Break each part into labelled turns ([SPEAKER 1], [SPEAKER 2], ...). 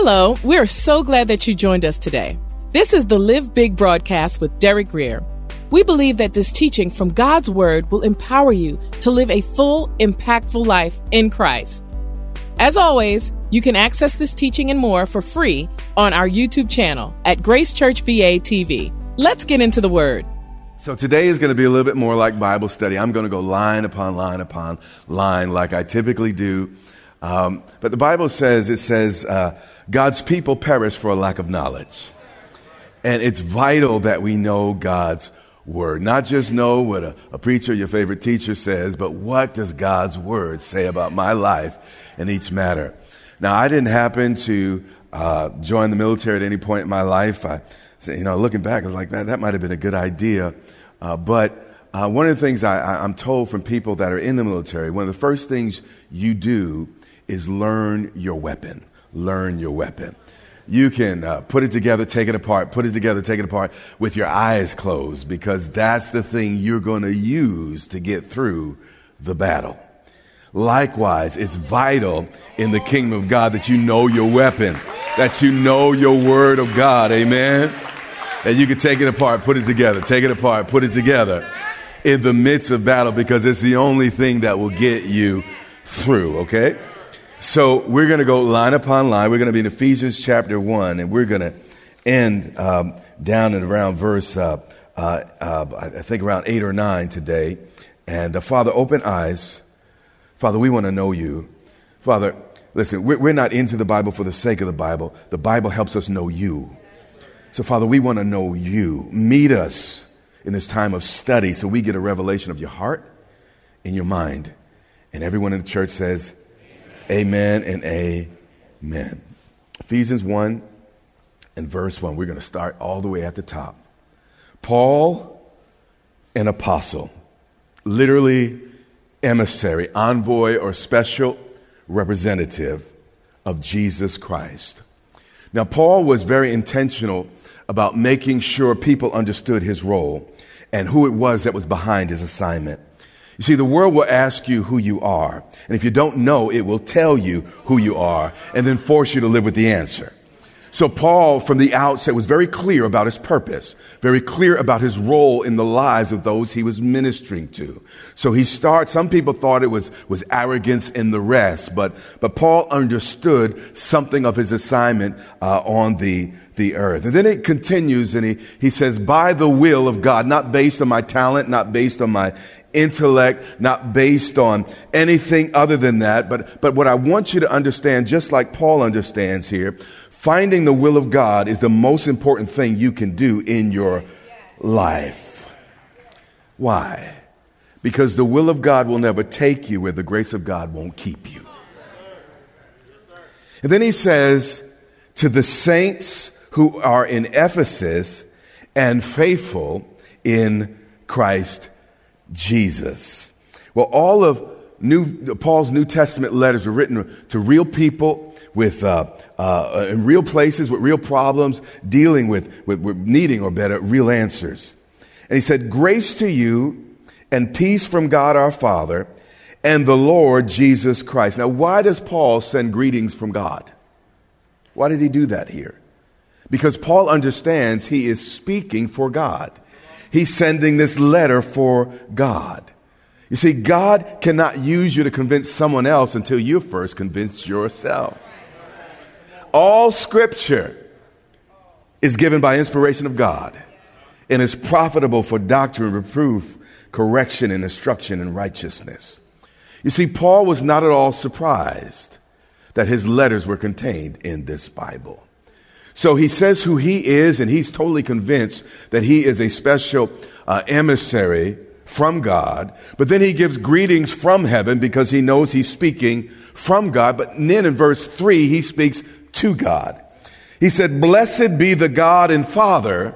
[SPEAKER 1] Hello, we're so glad that you joined us today. This is the Live Big broadcast with Derek Grier. We believe that this teaching from God's Word will empower you to live a full, impactful life in Christ. As always, you can access this teaching and more for free on our YouTube channel at Grace Church VA TV. Let's get into the Word.
[SPEAKER 2] So today is going to be a little bit more like Bible study. I'm going to go line upon line upon line like I typically do. Um, but the Bible says, it says, uh, God's people perish for a lack of knowledge. And it's vital that we know God's word. Not just know what a, a preacher, your favorite teacher says, but what does God's word say about my life in each matter? Now, I didn't happen to uh, join the military at any point in my life. I, you know, looking back, I was like, man, that might have been a good idea. Uh, but uh, one of the things I, I'm told from people that are in the military, one of the first things you do is learn your weapon. Learn your weapon. You can uh, put it together, take it apart, put it together, take it apart with your eyes closed because that's the thing you're going to use to get through the battle. Likewise, it's vital in the kingdom of God that you know your weapon, that you know your word of God. Amen. And you can take it apart, put it together, take it apart, put it together in the midst of battle because it's the only thing that will get you through. Okay. So we're going to go line upon line. We're going to be in Ephesians chapter 1, and we're going to end um, down and around verse, uh, uh, uh, I think around 8 or 9 today. And uh, Father, open eyes. Father, we want to know you. Father, listen, we're, we're not into the Bible for the sake of the Bible. The Bible helps us know you. So, Father, we want to know you. Meet us in this time of study so we get a revelation of your heart and your mind. And everyone in the church says, Amen and amen. Ephesians 1 and verse 1. We're going to start all the way at the top. Paul, an apostle, literally emissary, envoy, or special representative of Jesus Christ. Now, Paul was very intentional about making sure people understood his role and who it was that was behind his assignment. You see, the world will ask you who you are. And if you don't know, it will tell you who you are and then force you to live with the answer. So Paul, from the outset, was very clear about his purpose, very clear about his role in the lives of those he was ministering to. So he starts, some people thought it was, was arrogance in the rest, but, but Paul understood something of his assignment uh, on the, the earth. And then it continues and he, he says, by the will of God, not based on my talent, not based on my intellect, not based on anything other than that. But, but what I want you to understand, just like Paul understands here, finding the will of God is the most important thing you can do in your life. Why? Because the will of God will never take you where the grace of God won't keep you. And then he says, to the saints who are in Ephesus and faithful in Christ Jesus. Well, all of New, Paul's New Testament letters were written to real people with, uh, uh, in real places with real problems, dealing with, with, with needing, or better, real answers. And he said, Grace to you and peace from God our Father and the Lord Jesus Christ. Now, why does Paul send greetings from God? Why did he do that here? Because Paul understands he is speaking for God. He's sending this letter for God. You see, God cannot use you to convince someone else until you first convince yourself. All scripture is given by inspiration of God and is profitable for doctrine, reproof, correction, and instruction in righteousness. You see, Paul was not at all surprised that his letters were contained in this Bible. So he says who he is, and he's totally convinced that he is a special uh, emissary from God. But then he gives greetings from heaven because he knows he's speaking from God. But then in verse 3, he speaks to God. He said, Blessed be the God and Father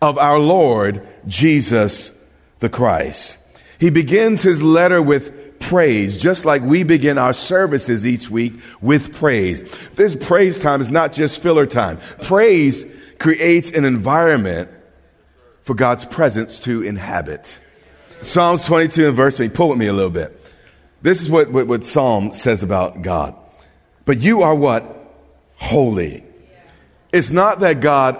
[SPEAKER 2] of our Lord Jesus the Christ. He begins his letter with praise, just like we begin our services each week with praise. This praise time is not just filler time. Praise creates an environment for God's presence to inhabit. Psalms 22 and verse 3. Pull with me a little bit. This is what, what, what Psalm says about God. But you are what? Holy. It's not that God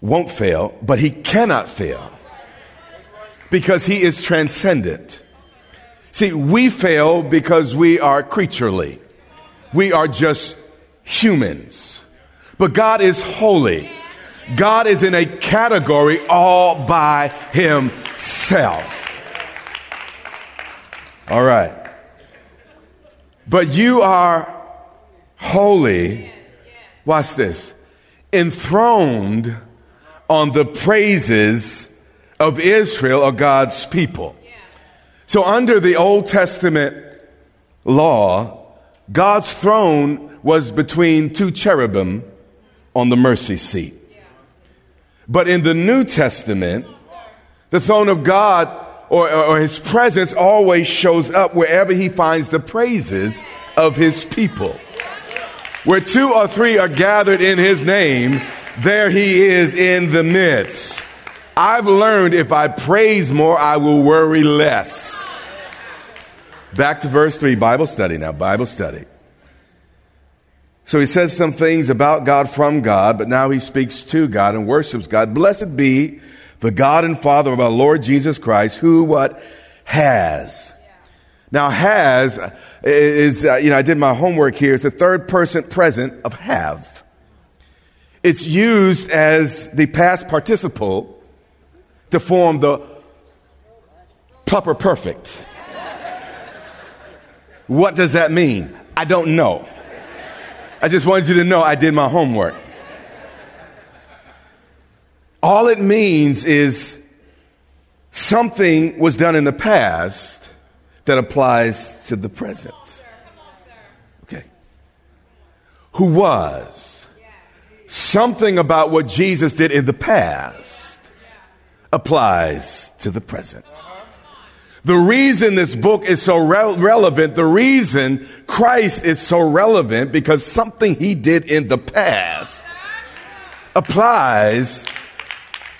[SPEAKER 2] won't fail, but he cannot fail because he is transcendent. See, we fail because we are creaturely. We are just humans. But God is holy. God is in a category all by himself. All right. But you are holy. Watch this. Enthroned on the praises of Israel or God's people. So, under the Old Testament law, God's throne was between two cherubim on the mercy seat. But in the New Testament, the throne of God or, or, his presence always shows up wherever he finds the praises of his people. Where two or three are gathered in his name, there he is in the midst. I've learned if I praise more, I will worry less. Back to verse 3, Bible study now, Bible study. So he says some things about God from God, but now he speaks to God and worships God. Blessed be the God and Father of our Lord Jesus Christ, who what? Has. Now, has is, uh, you know, I did my homework here. It's the third person present of have. It's used as the past participle to form the proper perfect. What does that mean? I don't know. I just wanted you to know I did my homework. All it means is something was done in the past that applies to the present. Okay. Who was? Something about what Jesus did in the past applies to the present. The reason this book is so re- relevant, the reason Christ is so relevant, because something he did in the past applies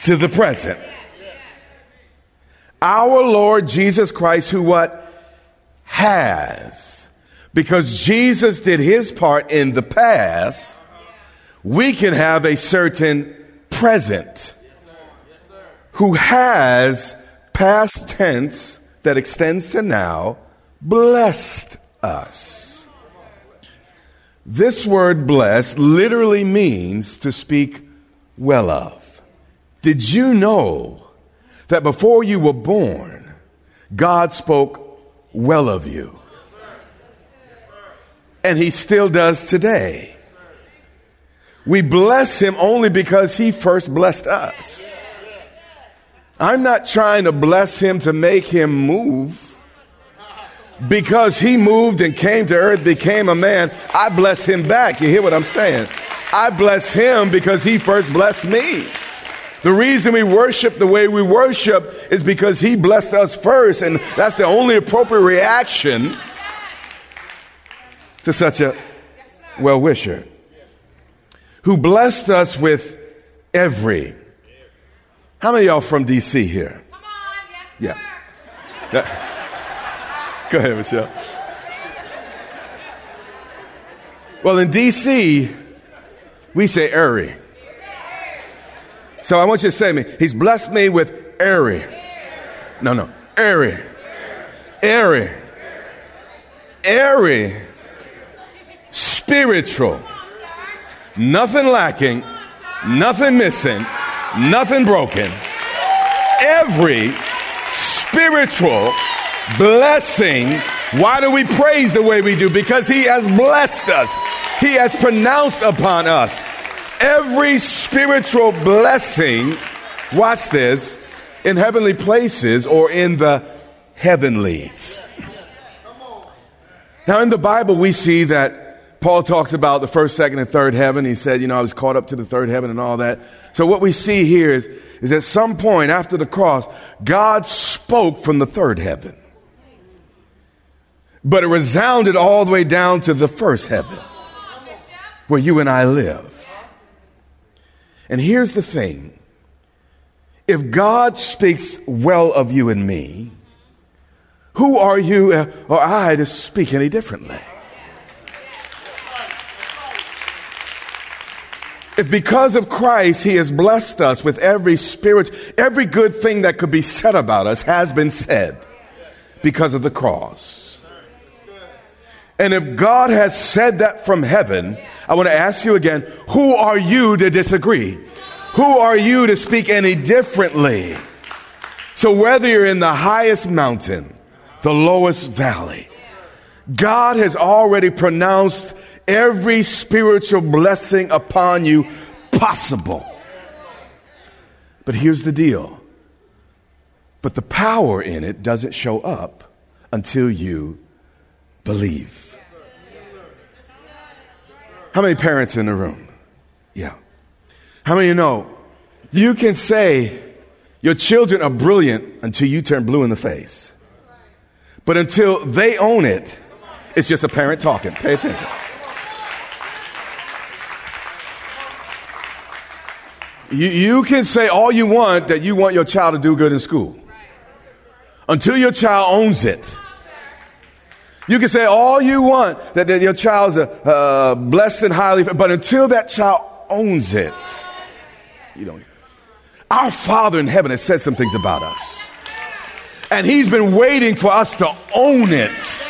[SPEAKER 2] to the present. Our Lord Jesus Christ, who what? Has. Because Jesus did his part in the past, we can have a certain present who has past tense that extends to now blessed us. This word blessed literally means to speak well of. Did you know that before you were born, God spoke well of you? And he still does today. We bless him only because he first blessed us. I'm not trying to bless him to make him move. Because he moved and came to earth, became a man, I bless him back. You hear what I'm saying? I bless him because he first blessed me. The reason we worship the way we worship is because he blessed us first, and that's the only appropriate reaction to such a well wisher who blessed us with every how many y'all from DC here?
[SPEAKER 3] Come on, yes,
[SPEAKER 2] Yeah. yeah. Go ahead, Michelle. Well, in DC, we say Erie. So I want you to say to me, He's blessed me with Erie. No, no, airy, airy, airy, spiritual, nothing lacking, nothing missing, nothing broken. Every spiritual blessing. Why do we praise the way we do? Because He has blessed us, He has pronounced upon us. Every spiritual blessing, watch this, in heavenly places or in the heavenlies. Now, in the Bible, we see that Paul talks about the first, second, and third heaven. He said, you know, I was caught up to the third heaven and all that. So, what we see here is, is at some point after the cross, God spoke from the third heaven. But it resounded all the way down to the first heaven where you and I live. And here's the thing if God speaks well of you and me, who are you uh, or I to speak any differently? If because of Christ he has blessed us with every spirit, every good thing that could be said about us has been said because of the cross. And if God has said that from heaven, I want to ask you again, who are you to disagree? Who are you to speak any differently? So whether you're in the highest mountain, the lowest valley, God has already pronounced every spiritual blessing upon you possible. But here's the deal. But the power in it doesn't show up until you believe. How many parents in the room? Yeah. How many you know you can say your children are brilliant until you turn blue in the face? But until they own it, it's just a parent talking. Pay attention. You, you can say all you want that you want your child to do good in school until your child owns it. You can say all you want that, that your child's a, uh, blessed and highly, but until that child owns it, you don't. Our Father in heaven has said some things about us. And He's been waiting for us to own it.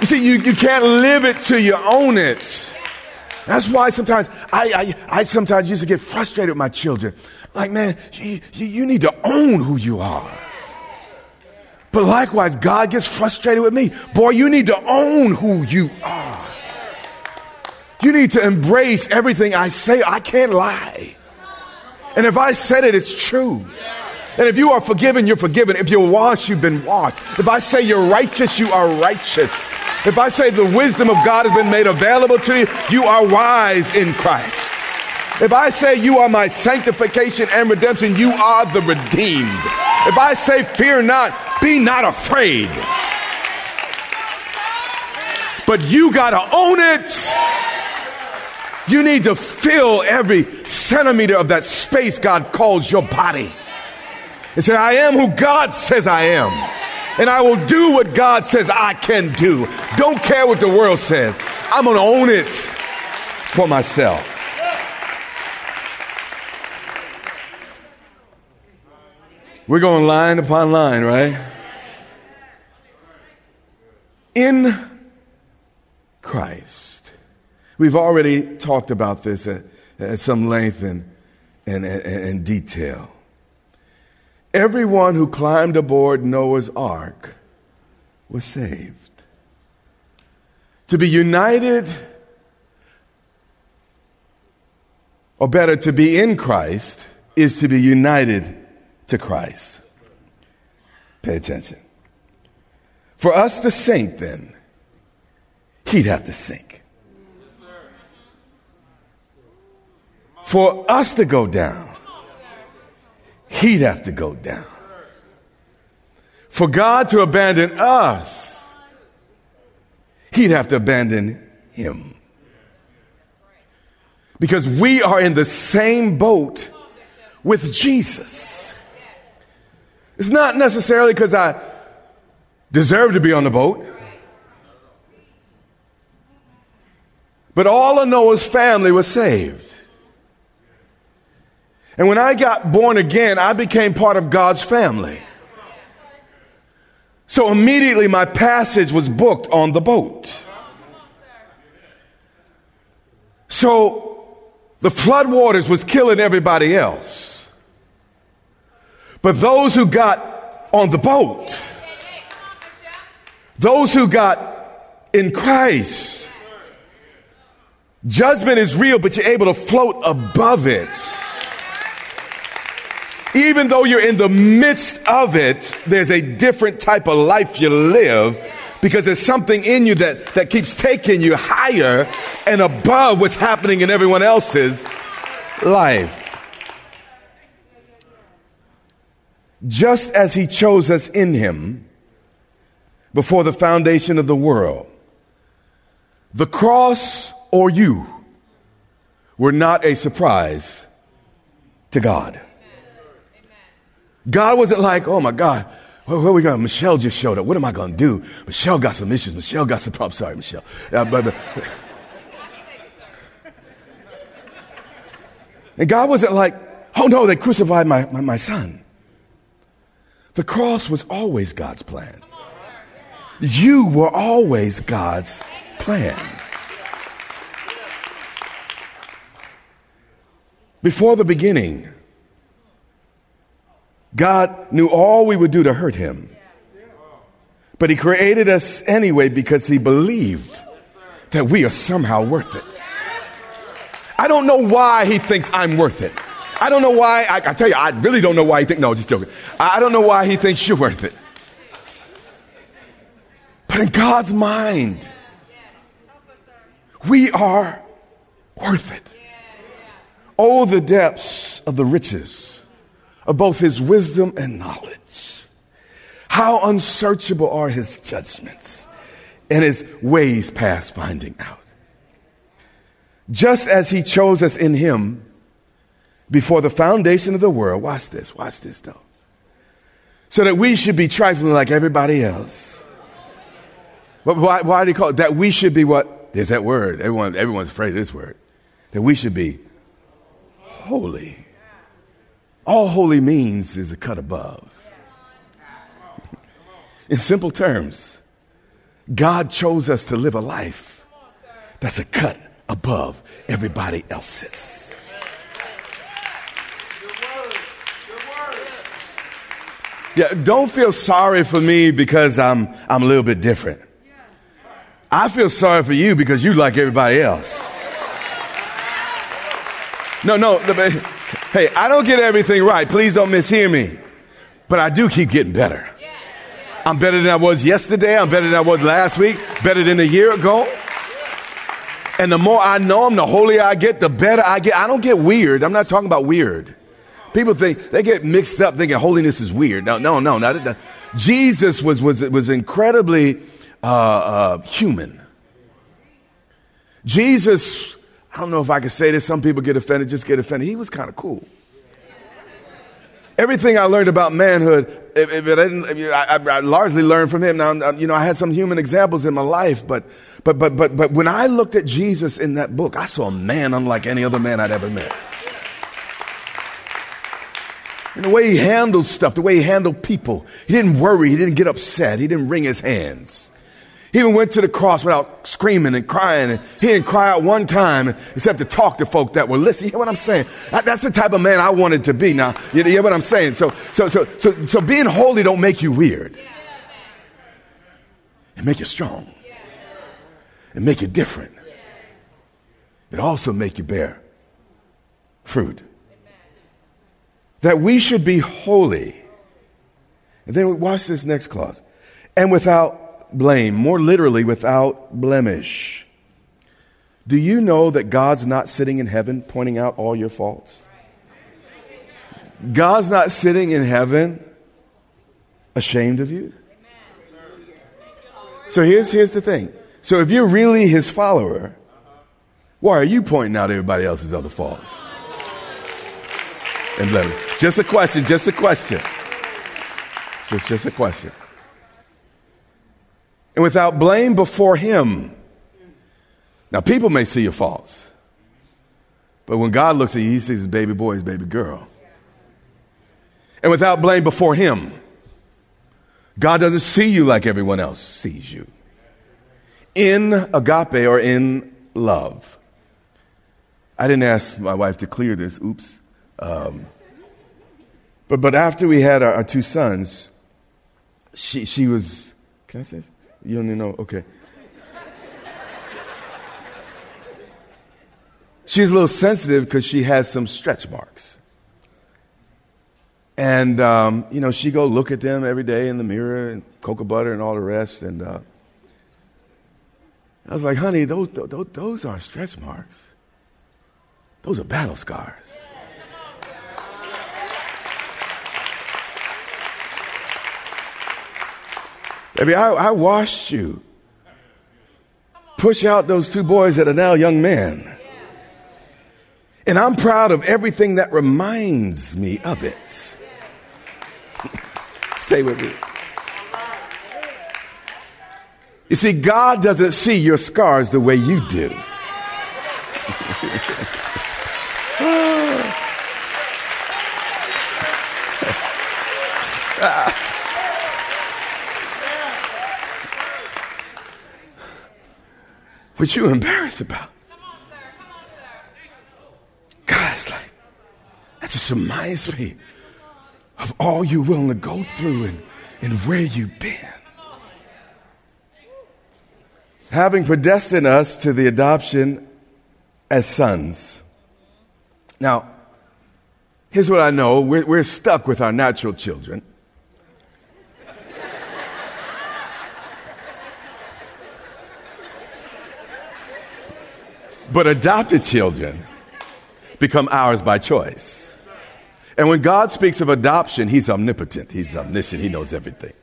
[SPEAKER 2] You see, you, you can't live it till you own it. That's why sometimes I, I, I sometimes used to get frustrated with my children. Like, man, you, you need to own who you are. But likewise, God gets frustrated with me. Boy, you need to own who you are. You need to embrace everything I say. I can't lie. And if I said it, it's true. And if you are forgiven, you're forgiven. If you're washed, you've been washed. If I say you're righteous, you are righteous. If I say the wisdom of God has been made available to you, you are wise in Christ. If I say you are my sanctification and redemption, you are the redeemed. If I say fear not, be not afraid. But you got to own it. You need to fill every centimeter of that space God calls your body. And say, I am who God says I am. And I will do what God says I can do. Don't care what the world says. I'm going to own it for myself. We're going line upon line, right? In Christ. We've already talked about this at, at some length and, and, and, and detail. Everyone who climbed aboard Noah's ark was saved. To be united, or better, to be in Christ, is to be united to Christ. Pay attention. For us to sink, then, he'd have to sink. For us to go down, he'd have to go down. For God to abandon us, he'd have to abandon him. Because we are in the same boat with Jesus. It's not necessarily because I deserve to be on the boat. But all of Noah's family was saved. And when I got born again, I became part of God's family. So immediately my passage was booked on the boat. So the floodwaters was killing everybody else. But those who got on the boat, those who got in Christ, judgment is real, but you're able to float above it. Even though you're in the midst of it, there's a different type of life you live because there's something in you that, that keeps taking you higher and above what's happening in everyone else's life. Just as he chose us in him before the foundation of the world, the cross or you were not a surprise to God. God wasn't like, oh my God, where, where we going? Michelle just showed up. What am I going to do? Michelle got some issues. Michelle got some problems. Sorry, Michelle. Uh, but, but, and God wasn't like, oh no, they crucified my, my, my son. The cross was always God's plan. You were always God's plan. Before the beginning, God knew all we would do to hurt him. But he created us anyway because he believed that we are somehow worth it. I don't know why he thinks I'm worth it. I don't know why. I, I tell you, I really don't know why he thinks. No, just joking. I don't know why he thinks you're worth it. But in God's mind, we are worth it. Oh, the depths of the riches of both his wisdom and knowledge. How unsearchable are his judgments and his ways past finding out. Just as he chose us in him before the foundation of the world. Watch this, watch this though. So that we should be trifling like everybody else. Why, why do you call it? That we should be what? There's that word. Everyone, everyone's afraid of this word. That we should be holy. All holy means is a cut above. In simple terms, God chose us to live a life that's a cut above everybody else's. Yeah, don't feel sorry for me because I'm, I'm a little bit different. I feel sorry for you because you like everybody else. No, no, hey, I don't get everything right. Please don't mishear me. But I do keep getting better. I'm better than I was yesterday. I'm better than I was last week. Better than a year ago. And the more I know him, the holier I get, the better I get. I don't get weird. I'm not talking about weird. People think they get mixed up thinking holiness is weird. No, no, no. Not. Jesus was, was, was incredibly uh, uh, human. Jesus, I don't know if I can say this. Some people get offended, just get offended. He was kind of cool. Everything I learned about manhood, if, if it didn't, I, I, largely learned from him. Now, you know, I had some human examples in my life, but, but, but, but, but when I looked at Jesus in that book, I saw a man unlike any other man I'd ever met. And the way he handled stuff, the way he handled people. He didn't worry. He didn't get upset. He didn't wring his hands. He even went to the cross without screaming and crying. And he didn't cry out one time except to talk to folk that were listening. You hear what I'm saying? That's the type of man I wanted to be. Now, you hear what I'm saying? So, so, so, so, so being holy don't make you weird. It make you strong. It make you different. It also make you bear fruit that we should be holy. And then watch this next clause. And without blame, more literally, without blemish. Do you know that God's not sitting in heaven pointing out all your faults? God's not sitting in heaven ashamed of you. So here's, here's the thing. So if you're really his follower, why are you pointing out everybody else's other faults? and blemish. Just a question, just a question. Just, just a question. And without blame before Him. Now, people may see your faults, but when God looks at you, He sees his baby boy, his baby girl. And without blame before Him. God doesn't see you like everyone else sees you. In agape or in love. I didn't ask my wife to clear this. Oops. Um, but, but after we had our, our, two sons, she, she was, can I say this? You don't know? Okay. She's a little sensitive because she has some stretch marks. And, um, you know, she go look at them every day in the mirror and cocoa butter and all the rest. And uh, I was like, honey, those, those, those aren't stretch marks. Those are battle scars. Baby, I, I washed you. Push out those two boys that are now young men. And I'm proud of everything that reminds me of it. Stay with me. You see, God doesn't see your scars the way you do. What you embarrassed about. God, it's like, that just reminds me of all you're willing to go through and, and where you've been. Having predestined us to the adoption as sons. Now, here's what I know we're, we're stuck with our natural children. But adopted children become ours by choice. And when God speaks of adoption, He's omnipotent, He's omniscient, He knows everything.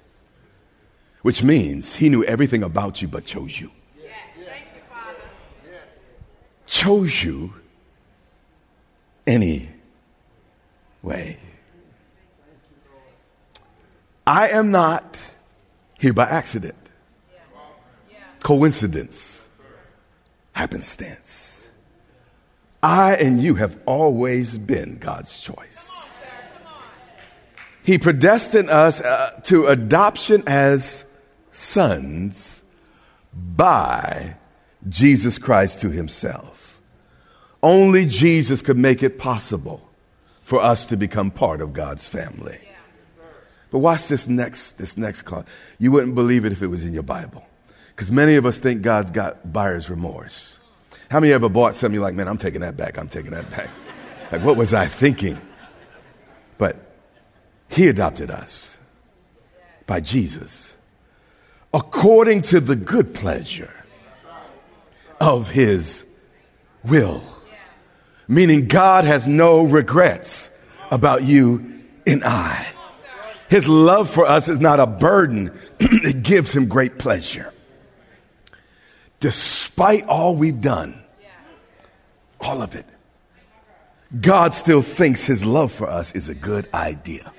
[SPEAKER 2] Which means He knew everything about you but chose you. Chose you any way. I am not here by accident, coincidence, happenstance. I and you have always been God's choice. He predestined us uh, to adoption as sons by Jesus Christ to himself. Only Jesus could make it possible for us to become part of God's family. But watch this next, this next clause. You wouldn't believe it if it was in your Bible. Because many of us think God's got buyer's remorse. How many ever bought something like, man, I'm taking that back, I'm taking that back? Like, what was I thinking? But He adopted us by Jesus according to the good pleasure of His will. Meaning, God has no regrets about you and I. His love for us is not a burden, it gives Him great pleasure. Despite all we've done, all of it. God still thinks his love for us is a good idea.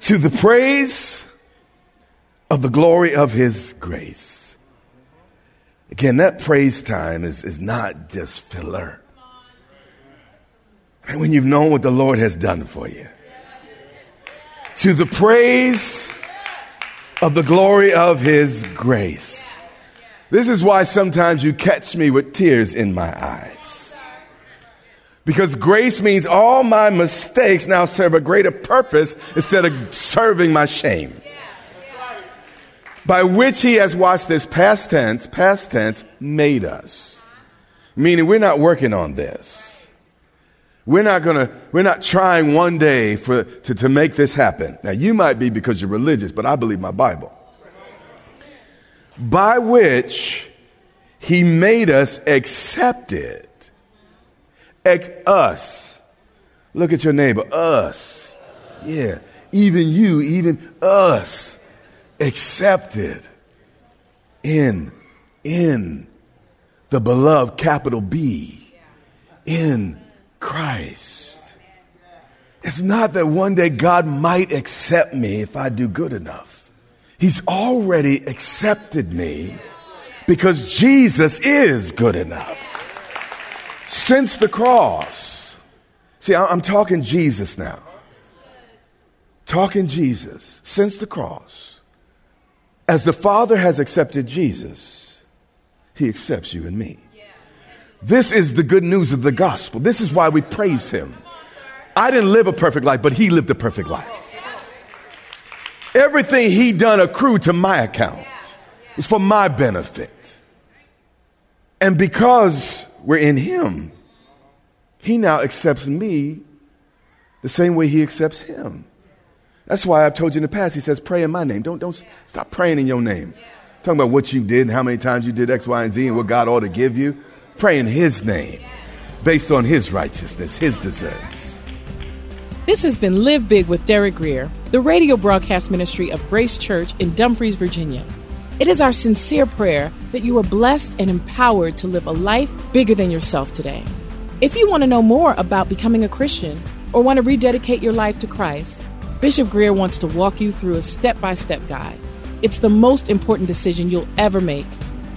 [SPEAKER 2] To the praise of the glory of his grace. Again, that praise time is, is not just filler. And when you've known what the Lord has done for you. To the praise of the glory of his grace. This is why sometimes you catch me with tears in my eyes. Because grace means all my mistakes now serve a greater purpose instead of serving my shame. By which he has watched this past tense, past tense, made us. Meaning we're not working on this. We're not gonna, we're not trying one day for, to, to make this happen. Now you might be because you're religious, but I believe my Bible by which he made us accepted. Ex- us. Look at your neighbor. Us. Yeah. Even you, even us. Accepted in, in the beloved capital B. In Christ. It's not that one day God might accept me if I do good enough. He's already accepted me because Jesus is good enough. Since the cross. See, I'm talking Jesus now. talking Jesus since the cross. As the Father has accepted Jesus, He accepts you and me. This is the good news of the gospel. This is why we praise Him. I didn't live a perfect life, but He lived a perfect life. Everything He done accrued to my account. It was for my benefit. And because we're in Him, He now accepts me the same way He accepts Him. That's why I've told you in the past, He says, pray in my name. Don't, don't stop praying in your name. Talking about what you did and how many times you did X, Y, and Z and what God ought to give you. Pray in His name based on His righteousness, His deserts.
[SPEAKER 1] This has been Live Big with Derek Grier, the radio broadcast ministry of Grace Church in Dumfries, Virginia. It is our sincere prayer that you are blessed and empowered to live a life bigger than yourself today. If you want to know more about becoming a Christian or want to rededicate your life to Christ, Bishop Grier wants to walk you through a step by step guide. It's the most important decision you'll ever make.